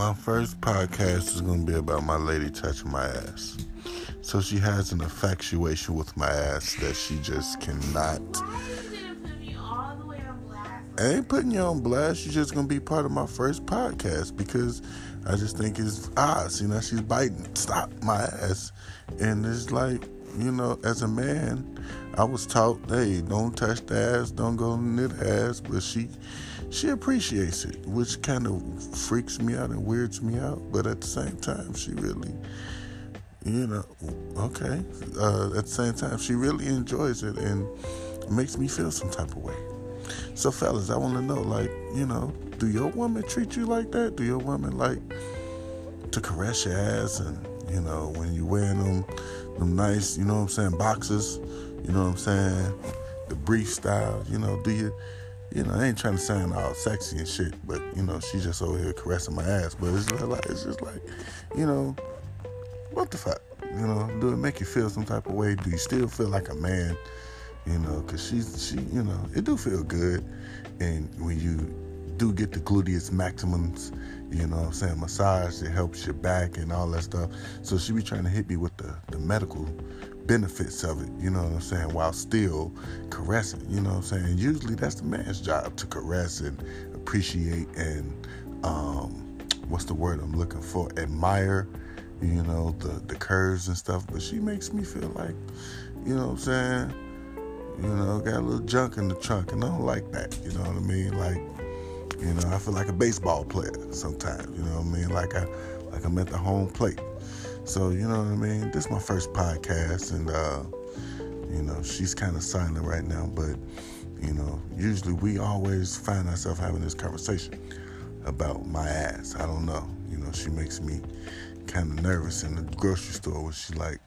my first podcast is going to be about my lady touching my ass. So she has an infatuation with my ass that she just cannot. I ain't putting you on blast. You're just gonna be part of my first podcast because I just think it's odd. You know, she's biting, stop my ass, and it's like, you know, as a man, I was taught, hey, don't touch the ass, don't go near the ass, but she, she appreciates it, which kind of freaks me out and weirds me out. But at the same time, she really, you know, okay. Uh, at the same time, she really enjoys it and makes me feel some type of way. So, fellas, I want to know, like, you know, do your woman treat you like that? Do your woman like to caress your ass and, you know, when you're wearing them, them nice, you know what I'm saying, boxes, you know what I'm saying, the brief style, you know, do you, you know, I ain't trying to sound all sexy and shit, but you know, she just over here caressing my ass, but it's like, it's just like, you know, what the fuck, you know, do it make you feel some type of way? Do you still feel like a man? you know, because she's she, you know, it do feel good, and when you do get the gluteus maximus, you know, what I'm saying massage, it helps your back and all that stuff. So she be trying to hit me with the the medical benefits of it, you know what I'm saying, while still caressing, you know what I'm saying. Usually that's the man's job to caress and appreciate and um, what's the word I'm looking for, admire you know, the, the curves and stuff, but she makes me feel like, you know what I'm saying? You know, got a little junk in the trunk, and I don't like that. You know what I mean? Like, you know, I feel like a baseball player sometimes. You know what I mean? Like I, like I'm at the home plate. So you know what I mean? This is my first podcast, and uh, you know, she's kind of silent right now, but you know, usually we always find ourselves having this conversation about my ass. I don't know. You know, she makes me kind of nervous in the grocery store when she like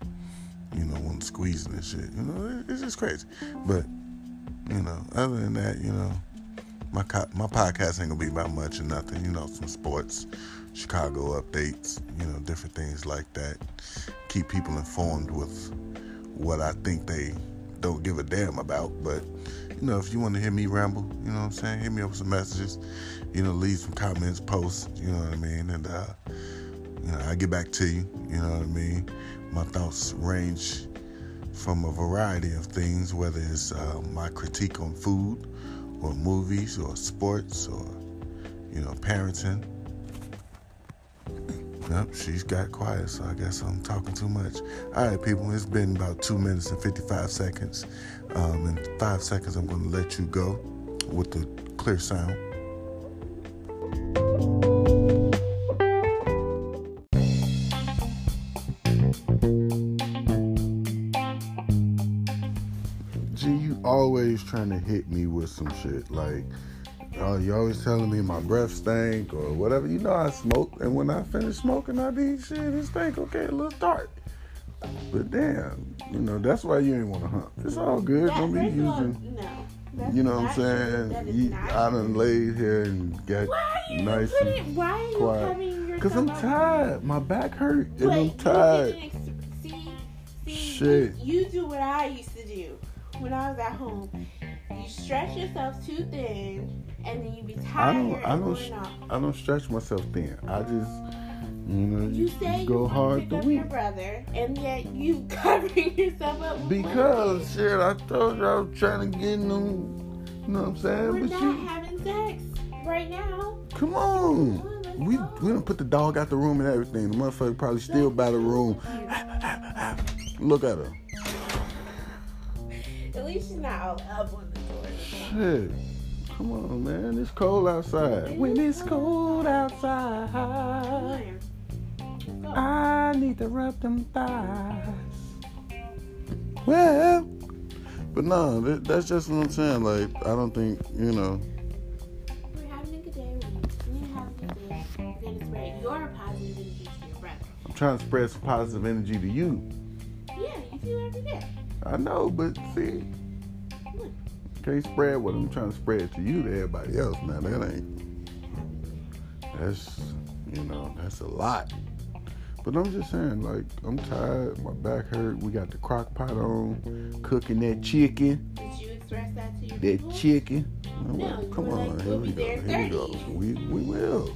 you know, when squeezing and shit. You know, it's just crazy. But, you know, other than that, you know, my co- my podcast ain't gonna be about much or nothing. You know, some sports, Chicago updates, you know, different things like that. Keep people informed with what I think they don't give a damn about. But, you know, if you want to hear me ramble, you know what I'm saying, hit me up with some messages. You know, leave some comments, posts, you know what I mean? And, uh, you know, I get back to you, you know what I mean? my thoughts range from a variety of things, whether it's uh, my critique on food, or movies, or sports, or you know, parenting. Yep, she's got quiet, so I guess I'm talking too much. All right, people, it's been about two minutes and 55 seconds. Um, in five seconds, I'm going to let you go with the clear sound. Always trying to hit me with some shit. Like, uh, you always telling me my breath stink or whatever. You know I smoke, and when I finish smoking, I be shit. It stink. Okay, a little dark. But damn, you know that's why you ain't want to hunt. It's all good. That, Don't be using. no. you know what I'm saying? You, I done laid here and got nice putting, and why are you quiet. Cause I'm tired. My back hurt and I'm tired. see, see, Shit. You, you do what I used to do when I was at home. You stretch yourself too thin, and then you be tired. I don't. I don't. I don't stretch myself thin. I just. You know, you, you say you go hard the week. Your brother, and yet you covering yourself up. because shit, I told you I was trying to get them. You know what I'm saying? We're but not you, having sex right now. Come on. on we we don't put the dog out the room and everything. The motherfucker probably still by the room. Look at her. At least she's not all up on the door. Shit. Come on, man. It's cold outside. When it's cold outside, I need to rub them thighs. Well, but no, that, that's just what I'm saying. Like, I don't think, you know. We're having a good day. We're having a good day. You're going to spread your positive energy to your brother. I'm trying to spread some positive energy to you. Yeah, you do every day. I know, but see, can't spread what I'm trying to spread to you to everybody else. Now that ain't. That's you know that's a lot. But I'm just saying, like, I'm tired. My back hurt. We got the crock pot on, cooking that chicken. Did you express that to your That people? chicken. No, come on, like, here we go. Here we go. We we will.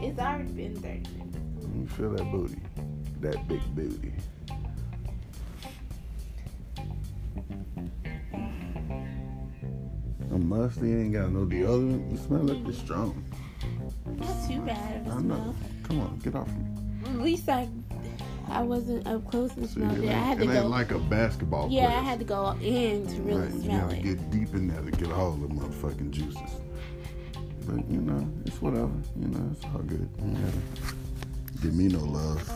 It's already been 30 minutes. Me feel that booty. That big booty. A musty ain't got no deodorant. You smell like it's strong. Not too bad. I know. Come on, get off me. At least I I wasn't up close and smelled it. I had to go like a basketball. Yeah, place. I had to go in to really right, smell you it. Get deep in there to get all the motherfucking juices. But you know, it's whatever. You know, it's all good. Yeah. Give me no love.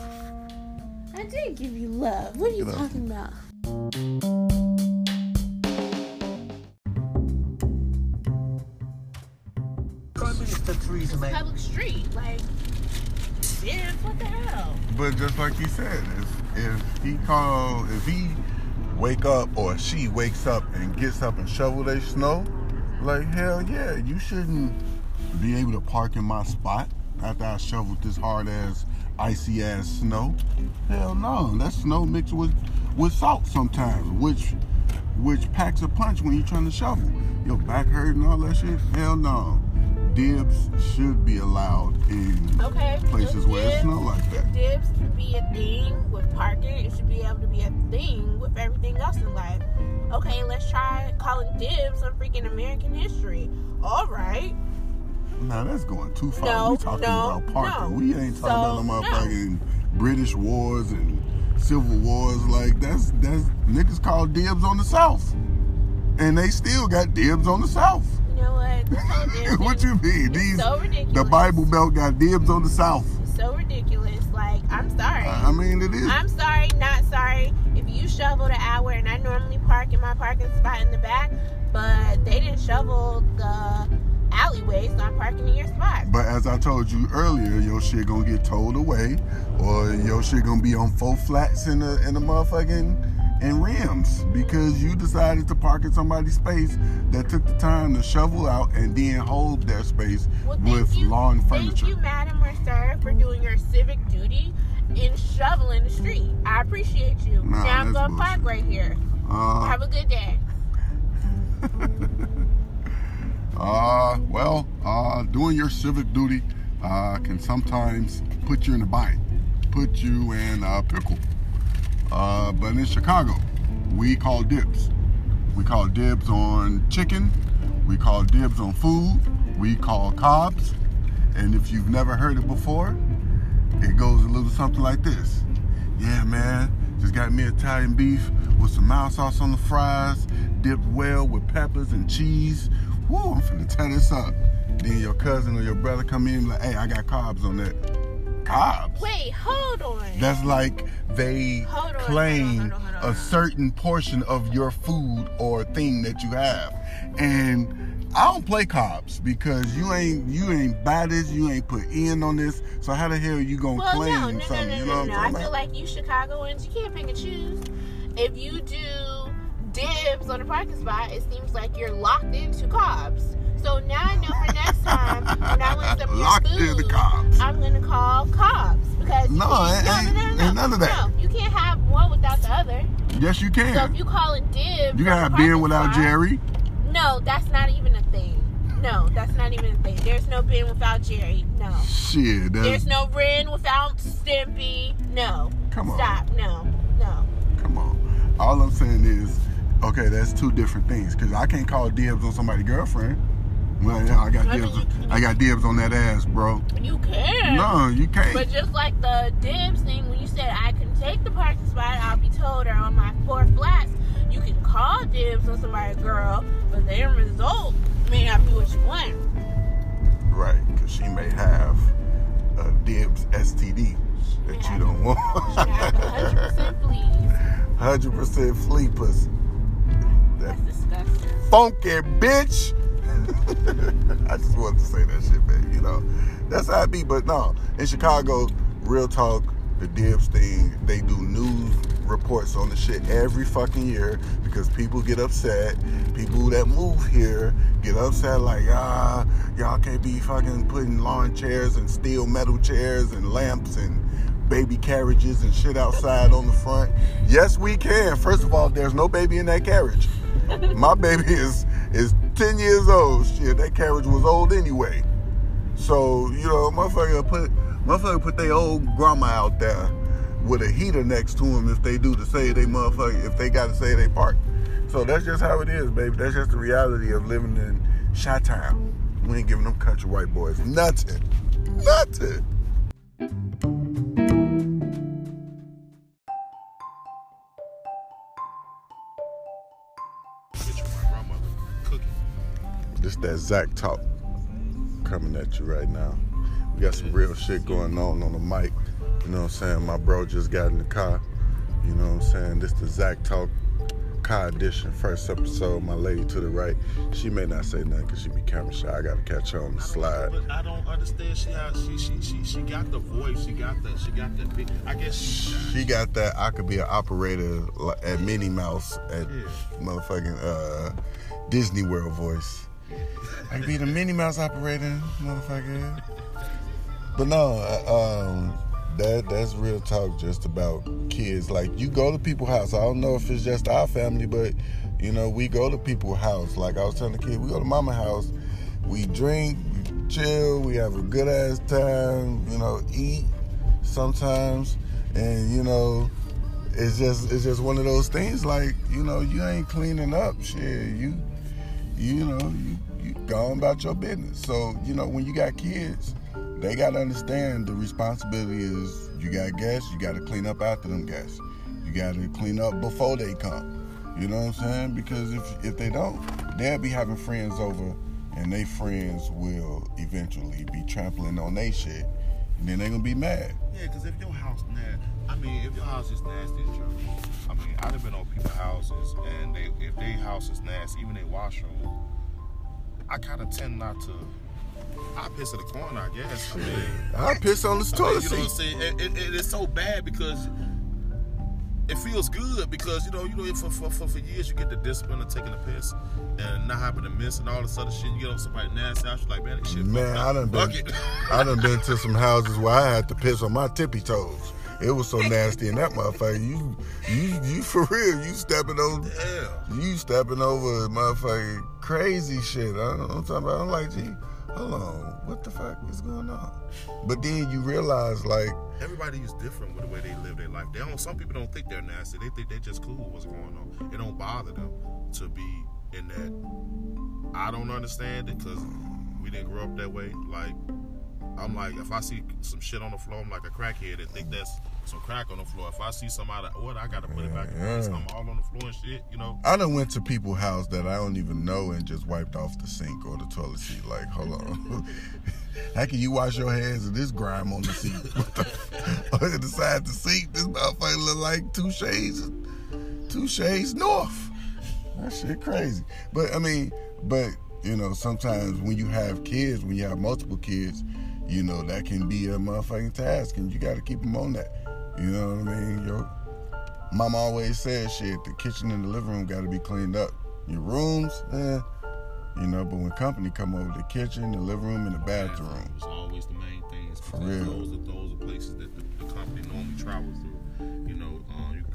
I did give you love. What are you get talking about? Street, like what the hell? But just like you said, if if he call, if he wake up or she wakes up and gets up and shovel their snow, like hell yeah, you shouldn't be able to park in my spot after I shoveled this hard ass, icy ass snow. Hell no, that snow mixed with with salt sometimes, which which packs a punch when you're trying to shovel. Your back hurt and all that shit. Hell no dibs should be allowed in okay, places where it's not like that. Dibs can be a thing with parking. It should be able to be a thing with everything else in life. Okay, let's try calling dibs on freaking American history. All right. Now that's going too far. No, we talking no, about parking. No. We ain't talking so, about no motherfucking. British wars and civil wars. Like that's that's niggas call dibs on the South, and they still got dibs on the South what? you mean? These so ridiculous. The Bible Belt got dibs on the South. So ridiculous. Like I'm sorry. I mean it is. I'm sorry, not sorry. If you shoveled an hour and I normally park in my parking spot in the back, but they didn't shovel the alleyway, so I'm parking in your spot. But as I told you earlier, your shit gonna get towed away, or your shit gonna be on four flats in the in the motherfucking and rims because you decided to park in somebody's space that took the time to shovel out and then hold their space well, with you, lawn furniture. Thank you, madam or sir, for doing your civic duty in shoveling the street. I appreciate you. Nah, now I'm gonna park right here. Uh, Have a good day. uh, well, uh, doing your civic duty uh, can sometimes put you in a bind, put you in a pickle. Uh, but in Chicago, we call dibs. We call dibs on chicken. We call dibs on food. We call cobs. And if you've never heard it before, it goes a little something like this. Yeah, man, just got me Italian beef with some mild sauce on the fries, dipped well with peppers and cheese. Woo, I'm finna tear this up. Then your cousin or your brother come in like, hey, I got cobs on that. Cobs? Wait, hold on. That's like they hold claim hold on, hold on, a certain portion of your food or thing that you have. And I don't play cobs because you ain't you ain't buy this, you ain't put in on this. So how the hell are you gonna well, claim no, no, something? No, no, you know no, no. I feel like you Chicagoans, you can't pick and choose. If you do dibs on a parking spot, it seems like you're locked into cobs. So now I know for next time when I want some Locked food, in the cobs. I'm gonna call cobs because no, ain't, no, no, no, no, none of that. No, you can't have one without the other. Yes, you can. So if you call it dibs, you can have Ben without spot, Jerry. No, that's not even a thing. No, that's not even a thing. There's no Ben without Jerry. No. Shit. There's no Ren without Stimpy. No. Come on. Stop. No. No. Come on. All I'm saying is, okay, that's two different things. Because I can't call dibs on somebody's girlfriend. Well, yeah, I got I dibs. Mean, I got dibs on that ass, bro. You can. No, you can't. But just like the dibs thing, when you said I can take the parking spot, I'll be told, or on my four flats, you can call dibs on somebody's girl, but the end result may not be what you want. Right, because uh, she may have a dibs STD that you don't want. 100% fleas. 100% flea pussy. That's disgusting. Funky bitch. I just wanted to say that shit, man. You know, that's how it be. But no, in Chicago, real talk, the dibs thing, they do news reports on the shit every fucking year because people get upset. People that move here get upset like, ah, y'all can't be fucking putting lawn chairs and steel metal chairs and lamps and baby carriages and shit outside on the front. Yes, we can. First of all, there's no baby in that carriage. My baby is is 10 years old. Shit, that carriage was old anyway. So you know, motherfucker put motherfucker put their old grandma out there with a heater next to them if they do to say they motherfucker if they got to say they park. So that's just how it is, baby. That's just the reality of living in Chi Town. We ain't giving them country white boys nothing, nothing. This that Zach talk coming at you right now. We got some real shit going on on the mic. You know what I'm saying? My bro just got in the car. You know what I'm saying? This the Zach talk car edition, first episode. My lady to the right, she may not say nothing because she be camera shy. I gotta catch her on the slide. But I don't understand. She has, she she she she got the voice. She got that. She got that big. I guess she. She got that. I could be an operator at Minnie Mouse at Yeah. motherfucking uh, Disney World voice. I could be the Minnie Mouse operator, motherfucker. But no, uh, um, that that's real talk. Just about kids. Like you go to people's house. I don't know if it's just our family, but you know we go to people's house. Like I was telling the kid, we go to mama house. We drink, we chill, we have a good ass time. You know, eat sometimes, and you know, it's just it's just one of those things. Like you know, you ain't cleaning up shit. You you know you you going about your business. So you know when you got kids, they got to understand the responsibility is you got guests, you got to clean up after them guests. You got to clean up before they come. You know what I'm saying? Because if if they don't, they'll be having friends over, and they friends will eventually be trampling on their shit, and then they gonna be mad. Yeah, because if your house nasty, I mean, if your house is nasty as trouble. I mean, I've been on people's houses, and they if their house is nasty, even their washroom, I kind of tend not to. I piss in the corner, I guess. I mean, I piss on the I mean, toilet you know what I'm seat. saying? It, it, it- it's so bad because it feels good because you know, you know, for, for, for, for years you get the discipline of taking a piss and not having to miss and all this other shit. You get on somebody nasty out, you're like, man, this shit. Man, I done been. I done been to some houses where I had to piss on my tippy toes. It was so nasty in that motherfucker. You, you, you for real? You stepping over? Yeah. You stepping over motherfucking crazy shit. I don't know what I'm talking about. I'm like, gee, hold on, what the fuck is going on? But then you realize, like, Everybody is different with the way they live their life. They don't. Some people don't think they're nasty. They think they're just cool. with What's going on? It don't bother them to be in that. I don't understand it because we didn't grow up that way. Like I'm like, if I see some shit on the floor, I'm like a crackhead and think that's some crack on the floor. If I see somebody, what I gotta put it back in place. I'm all on the floor and shit. You know. I done went to people's house that I don't even know and just wiped off the sink or the toilet seat. Like, hold on. How can you wash your hands and this grime on the seat? The, the side of the seat, this motherfucker look like two shades, two shades north. That shit crazy. But I mean, but you know, sometimes when you have kids, when you have multiple kids, you know that can be a motherfucking task, and you got to keep them on that. You know what I mean? Yo, mom always says shit, the kitchen and the living room gotta be cleaned up. Your rooms, eh, you know, but when company come over, the kitchen, the living room, and the bathroom. It's always the main things. For because real. Those are those are places that the, the company normally travels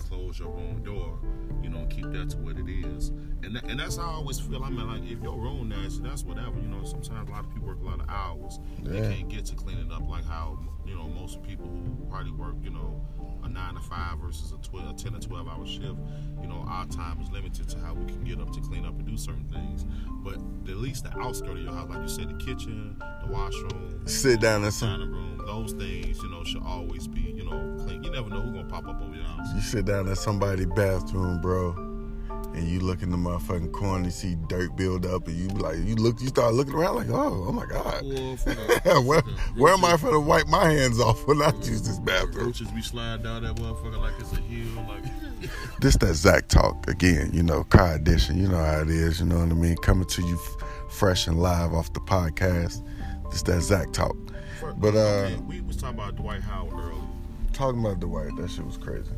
close your room door. You know, keep that to what it is. And that, and that's how I always feel. I mean, like if your room nasty, that's whatever. You know, sometimes a lot of people work a lot of hours. They can't get to clean it up like how you know most people who probably work. You know. A nine to five versus a twelve, a ten to twelve hour shift. You know, our time is limited to how we can get up to clean up and do certain things. But at least the outskirts of your house, like you said, the kitchen, the washroom, Sit down in the dining room, those things, you know, should always be, you know, clean. You never know who's gonna pop up over your house. you sit down in somebody's bathroom, bro, and you look in the motherfucking corner, you see dirt build up, and you be like, you look, you start looking around like, oh, oh my god, where, where am I for to wipe my hands off when I use this bathroom? Roaches be sliding down that motherfucker like it's a hill, like. This that Zach talk again, you know, car edition. You know how it is. You know what I mean. Coming to you f- fresh and live off the podcast. This that Zach talk. But, uh, we was talking about Dwight Howard earlier. Talking about Dwight, that shit was crazy.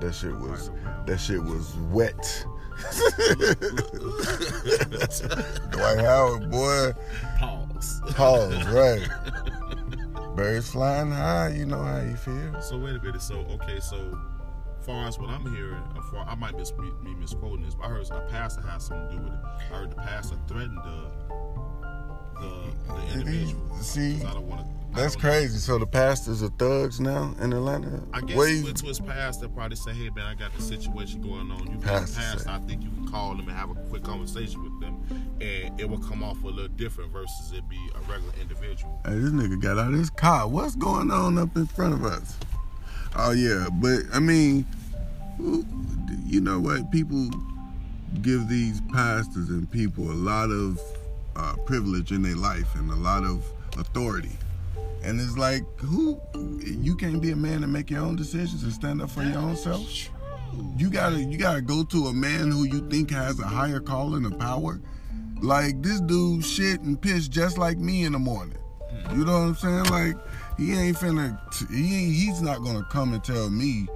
That shit was that shit was wet. Dwight Howard, boy, Pause. pause, right? Birds flying high, you know how you feel. So wait a minute. So okay, so far as what I'm hearing, uh, far, I might mis- be misquoting this, but I heard a pastor had something to do with it. I heard the pastor threatened the the, the individual. See, I don't want to. That's crazy. So the pastors are thugs now in Atlanta. I guess Where he you- went to his pastor, probably say, "Hey man, I got the situation going on. You got pastor. I think you can call them and have a quick conversation with them, and it will come off a little different versus it be a regular individual." Hey, this nigga got out of his car. What's going on up in front of us? Oh yeah, but I mean, you know what? People give these pastors and people a lot of uh, privilege in their life and a lot of authority. And it's like, who? You can't be a man and make your own decisions and stand up for your own self. You gotta, you gotta go to a man who you think has a higher calling of power. Like this dude shit and piss just like me in the morning. You know what I'm saying? Like he ain't finna. He ain't, he's not gonna come and tell me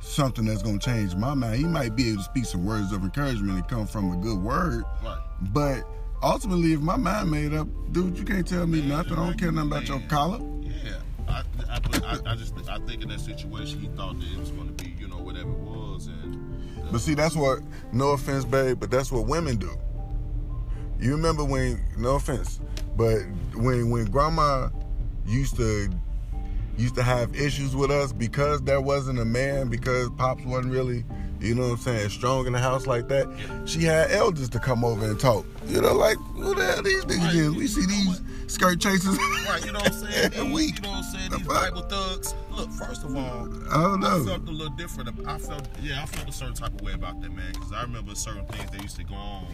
something that's gonna change my mind. He might be able to speak some words of encouragement and come from a good word, Right. but ultimately, if my mind made up, dude, you can't tell me nothing. I don't care nothing about your collar. Yeah, I, I, I, I just, I think in that situation, he thought that it was going to be, you know, whatever it was, and uh, But see, that's what. No offense, babe, but that's what women do. You remember when? No offense, but when when grandma used to used to have issues with us because there wasn't a man, because pops wasn't really, you know what I'm saying, strong in the house like that. She had elders to come over and talk. You know, like who the hell these niggas is? We see these skirt chasers. right, you know what I'm saying? These- week. You know what I'm saying? These? Bible thugs. Look, first of all, I don't I know. felt a little different. I felt, yeah, I felt a certain type of way about that man because I remember certain things that used to go on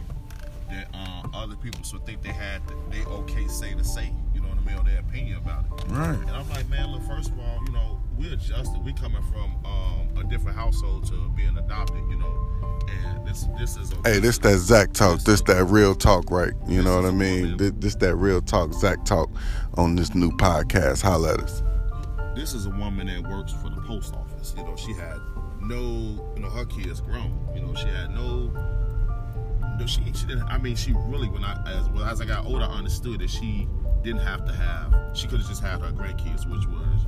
that uh, other people would think they had they okay say to say, you know what I mean, or their opinion about it. Right. And I'm like, man, look, first of all, you know, we're adjusted. We coming from um, a different household to being adopted, you know, and this this is okay. Hey, this that Zach talk. This that real talk, right? You know what I mean? This, this that real talk, Zach talk on this new podcast. Holla at us. this is a woman that works for the post office. You know, she had no, you know, her kids grown. You know, she had no, no, she she didn't. I mean, she really when I as well as I got older, I understood that she didn't have to have. She could have just had her grandkids, which was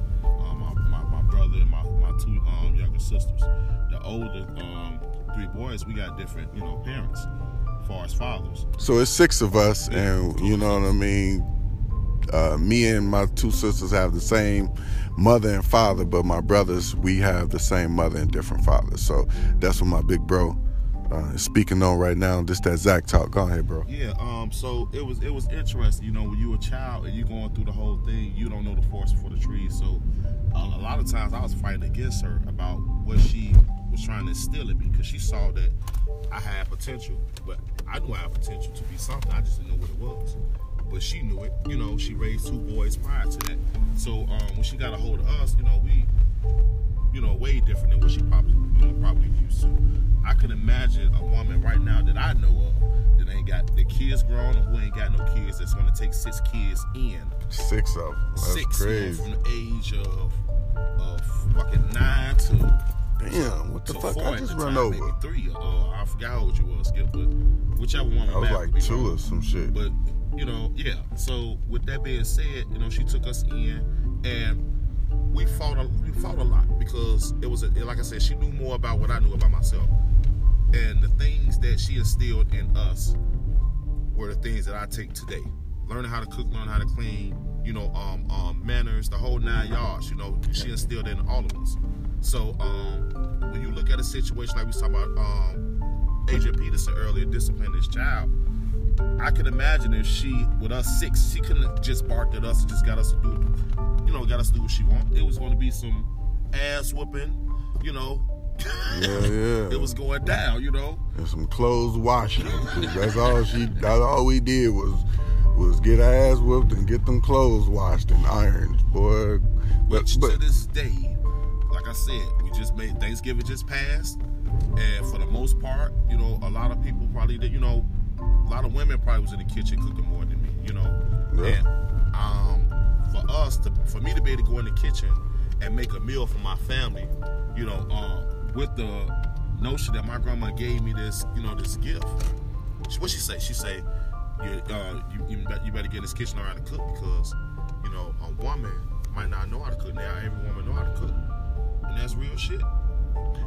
brother and my my two um, younger sisters. The older um, three boys, we got different, you know, parents, as far as fathers. So it's six of us, and you know what I mean. Uh, me and my two sisters have the same mother and father, but my brothers we have the same mother and different fathers. So that's what my big bro uh, speaking on right now. just that Zach talk. Go ahead, bro. Yeah, um, so it was it was interesting, you know, when you a child and you going through the whole thing, you don't know the forest for the trees. So a lot of times I was fighting against her about what she was trying to instill in me because she saw that I had potential, but I knew I had potential to be something. I just didn't know what it was. But she knew it. You know, she raised two boys prior to that. So um, when she got a hold of us, you know, we you know, way different than what she probably, you know, probably used to. I could imagine a woman right now that I know of that ain't got the kids grown or who ain't got no kids that's gonna take six kids in. Six of them. That's six crazy. from the age of of fucking nine to Damn, what the to fuck? I just run time, over. three. Uh, I forgot how old you was, Skip, but whichever one. I was like two or some shit. But you know, yeah. So with that being said, you know, she took us in, and we fought. A, we fought a lot because it was, a, like I said, she knew more about what I knew about myself, and the things that she instilled in us were the things that I take today. Learning how to cook, learning how to clean, you know, um, um, manners, the whole nine yards. You know, she instilled in all of us. So um, when you look at a situation like we talked about um, Adrian Peterson earlier, disciplining his child. I could imagine if she, with us six, she couldn't have just barked at us and just got us to do, you know, got us to do what she want. It was going to be some ass whooping, you know. Yeah, yeah. it was going down, you know. and some clothes washing. that's all she. That's all we did was was get our ass whooped and get them clothes washed and ironed, boy. But, Which to but this day, like I said, we just made Thanksgiving just passed, and for the most part, you know, a lot of people probably did. You know, a lot of women probably was in the kitchen cooking more than me. You know, Yeah. and um, for us to, for me to be able to go in the kitchen and make a meal for my family, you know, um, with the notion that my grandma gave me this, you know, this gift. What she say? She say, you, uh, you, you, bet- you better get in this kitchen around to cook because, you know, a woman might not know how to cook. Now every woman know how to cook, and that's real shit.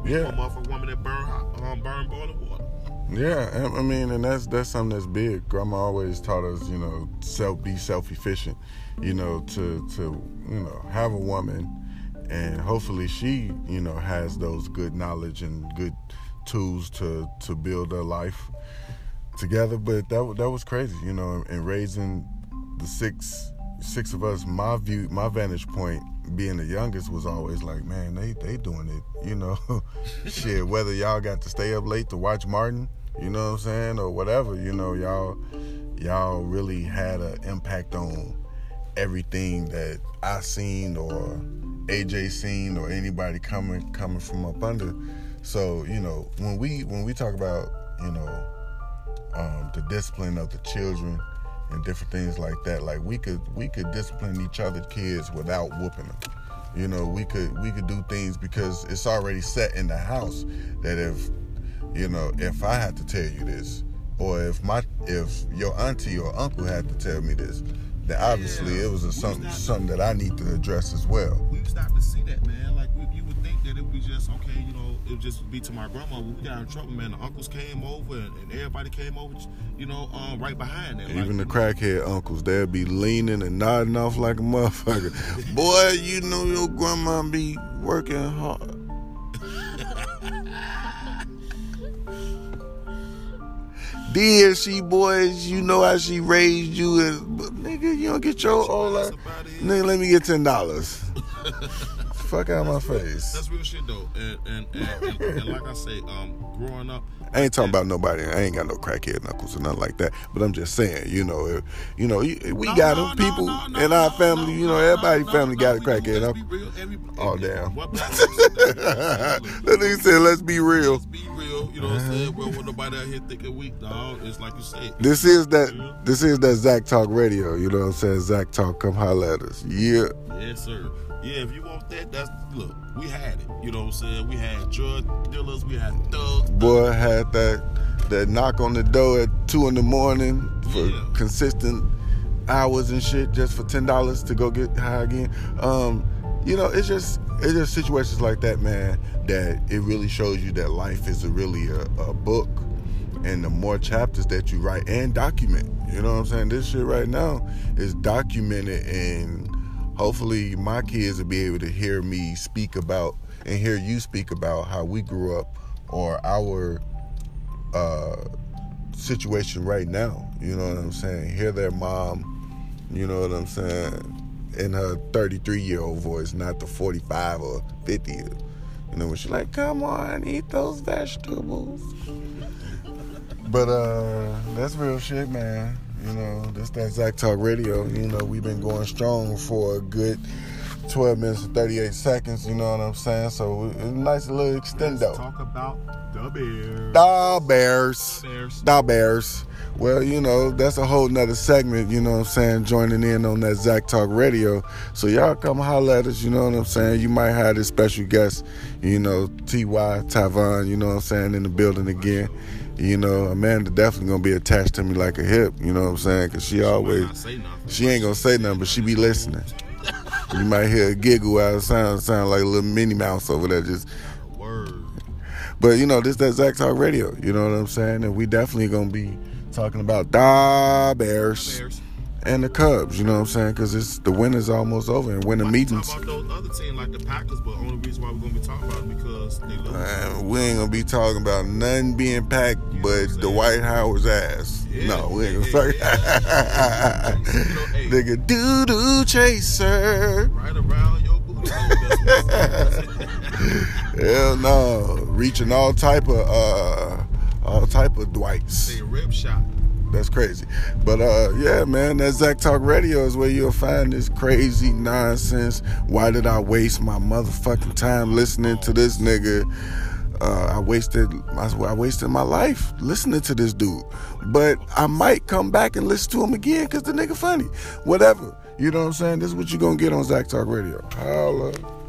yeah, Come off a woman that burn hot, um, burn boiling water. Yeah, I mean, and that's that's something that's big. Grandma always taught us, you know, self be self efficient, you know, to to you know have a woman, and hopefully she, you know, has those good knowledge and good tools to to build her life together. But that that was crazy, you know, and raising the six six of us. My view, my vantage point, being the youngest, was always like, man, they they doing it, you know, shit. Whether y'all got to stay up late to watch Martin, you know what I'm saying, or whatever, you know, y'all y'all really had an impact on everything that I seen or AJ seen or anybody coming coming from up under. So you know when we when we talk about you know um, the discipline of the children and different things like that, like we could we could discipline each other kids without whooping them. You know we could we could do things because it's already set in the house that if you know if I had to tell you this or if my if your auntie or uncle had to tell me this, then obviously Yeah. it was a something not- something that I need to address as well. we started to see that, man. Like we, you would think that it would be just okay, it would just be to my grandma. When we got in trouble, man, the uncles came over and, and everybody came over, you know, um, right behind that. Even the like, crackhead uncles, they'd be leaning and nodding off like a motherfucker. Boy, you know your grandma be working hard. Did she, boys? You know how she raised you, and but nigga, you don't get your old That's life. about it. Nigga, let me get ten dollars. Fuck out my face. That's real shit though, and and, and, and, and like I say, um, growing up, I ain't talking about nobody. I ain't got no crackhead knuckles or nothing like that. But I'm just saying, you know, if, you know, we No, got them no, people no, in our family. you know, no, everybody family got a crackhead knuckle. be real, every- Oh, damn. that nigga said, "Let's be real." Let's be real. You know what I'm saying? Well, when nobody out here thinking weak, dog, it's like you said. This is that. This is that Zach Talk Radio. You know what I'm saying? Zach Talk, come holler at us. Yeah. Yes, sir. Yeah, if you want that, that's look. We had it. You know what I'm saying? We had drug dealers. We had thugs. Boy had that that knock on the door at two in the morning for Yeah. consistent hours and shit just for ten dollars to go get high again. Um, you know, it's just it's just situations like that, man, that it really shows you that life is a really a, a book. And the more chapters that you write and document, you know what I'm saying? This shit right now is documented and hopefully my kids will be able to hear me speak about and hear you speak about how we grew up or our uh, situation right now. You know what I'm saying? Hear their mom, you know what I'm saying, in her 33 year old voice, not the 45 or 50. You know, when she's like, come on, eat those vegetables. But uh, that's real shit, man. You know, this that Zach Talk Radio. You know, we've been going strong for a good 12 minutes and 38 seconds. You know what I'm saying? So it's a nice little Let's extendo. talk about the Bears. Da Bears. Bears. Da Bears. Well, you know, that's a whole nother segment, you know what I'm saying, joining in on that Zach Talk Radio. So y'all come holler at us, you know what I'm saying? You might have this special guest, you know, T.Y. Tavon, you know what I'm saying, in the building again. You know, Amanda definitely gonna be attached to me like a hip, you know what I'm saying? Cause she Might always, she ain't gonna say nothing, but she be listening. You might hear a giggle out, of sound sound like a little Minnie Mouse over there, just Word. but you know, this that Zach Talk Radio. You know what I'm saying? And we definitely gonna be talking about the Bears Bears. and the Cubs. You know what I'm saying? Because it's the winter's almost over and winter meetings. Talk about those other teams like the Packers, but only reason why we're gonna be talking about it because Man, we ain't gonna be talking about none being packed but the Dwight Howard's ass. Yeah, no, we ain't gonna talk. yeah, yeah. You know, hey. Nigga, doo doo chaser. right around your booty. Hell no, reaching all type of uh, all type of Dwights. Say rib shot. That's crazy. But uh yeah, man, that Zach Talk Radio is where you'll find this crazy nonsense. Why did I waste my motherfucking time listening to this nigga? Uh, I wasted I, I wasted my life listening to this dude. But I might come back and listen to him again because the nigga funny. Whatever. You know what I'm saying? This is what you're gonna get on Zach Talk Radio. Holla.